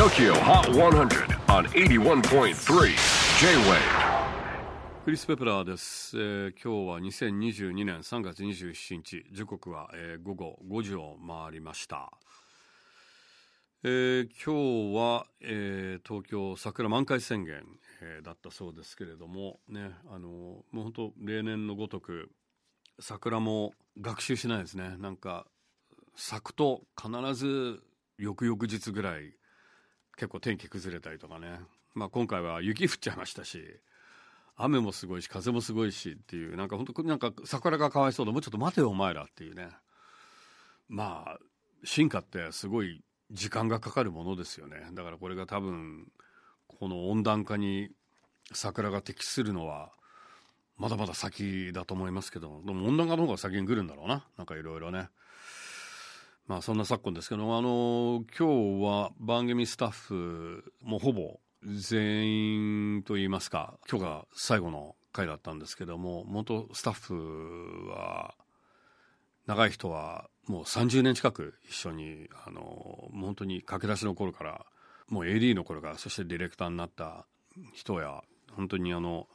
TOKYO HOT 100 on 81.3 J-WAVE クリス・ペプラーです、えー今日は2022年3月27日。時刻は、えー午後5時を回りました、えー今日は、えー東京桜満開宣言、えーだったそうですけれどもねあのもう本当例年のごとく桜も学習しないですね。なんか咲くと必ず翌々日ぐらい結構天気崩れたりとかね。まあ今回は雪降っちゃいましたし雨もすごいし風もすごいしっていうなんか本当なんか桜がかわいそうでもうちょっと待てよお前らっていうね。まあ進化ってすごい時間がかかるものですよね。だからこれが多分この温暖化に桜が適するのはまだまだ先だと思いますけどでも温暖化の方が先に来るんだろうな。なんかいろいろね。まあそんな昨今ですけどあの今日は番組スタッフもほぼ全員といいますか今日が最後の回だったんですけども元スタッフは長い人はもう30年近く一緒にあの本当に駆け出しの頃からもう AD の頃からそしてディレクターになった人や本当にあの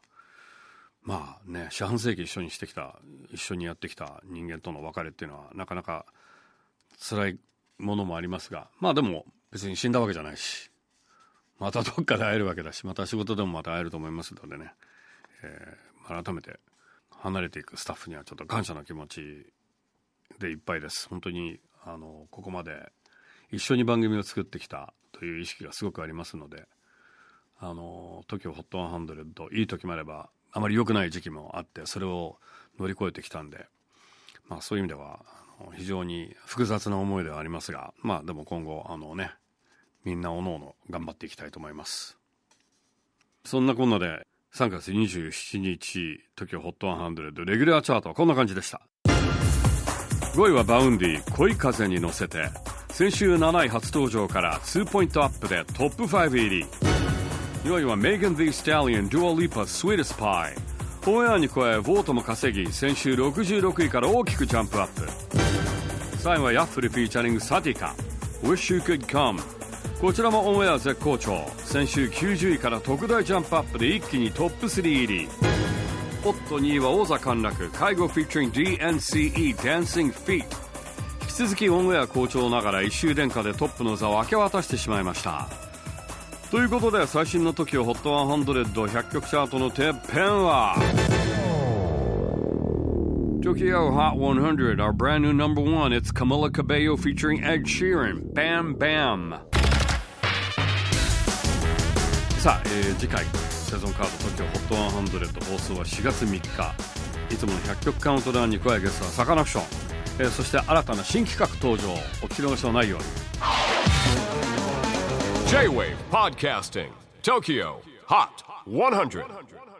まあね四半世紀一緒にしてきた一緒にやってきた人間との別れっていうのはなかなか辛いものもありますがまあでも別に死んだわけじゃないしまたどっかで会えるわけだしまた仕事でもまた会えると思いますのでね、えー改めて離れていくスタッフにはちょっと感謝の気持ちでいっぱいです。本当にあのここまで一緒に番組を作ってきたという意識がすごくありますのであの TOKIOHOT100 いい時もあればあまり良くない時期もあってそれを乗り越えてきたんでまあそういう意味では非常に複雑な思いではありますがまあでも今後あのねみんなおのおの頑張っていきたいと思います。そんなこんなで3月27日 TOKIOHOT100 レギュラーチャートはこんな感じでした。5位は Vaundy 恋風邪にのせて先週7位初登場から2ポイントアップでトップ5入り。4位は Megan Thee Stallion・Dua Lipa・Sweetest Pie。オンエアに加えボートも稼ぎ先週66位から大きくジャンプアップ。3位は Yaffle フィーチャリング Satica。Wish You Could Come こちらもオンエア絶好調。先週90位から特大ジャンプアップで一気にトップ3入り。ポット2位は王座陥落介護フィーチャリング DNCE Dancing Feet 引き続きオンエア好調ながら一週天下でトップの座を明け渡してしまいました。ということで最新の TOKIOHOT100100 曲チャートのてっぺんは。Tokyo Hot 100, our brand new number one. It's Camila Cabello featuring Ed Sheeran. Bam Bam. さあ、えー次回セゾンカード TOKYO HOT100 放送は4月3日いつもの100曲カウントダウンに加えゲストはサカナクション、えーそして新たな新企画登場お聞き逃しのないように J-WAVE PODCASTING TOKYO HOT 100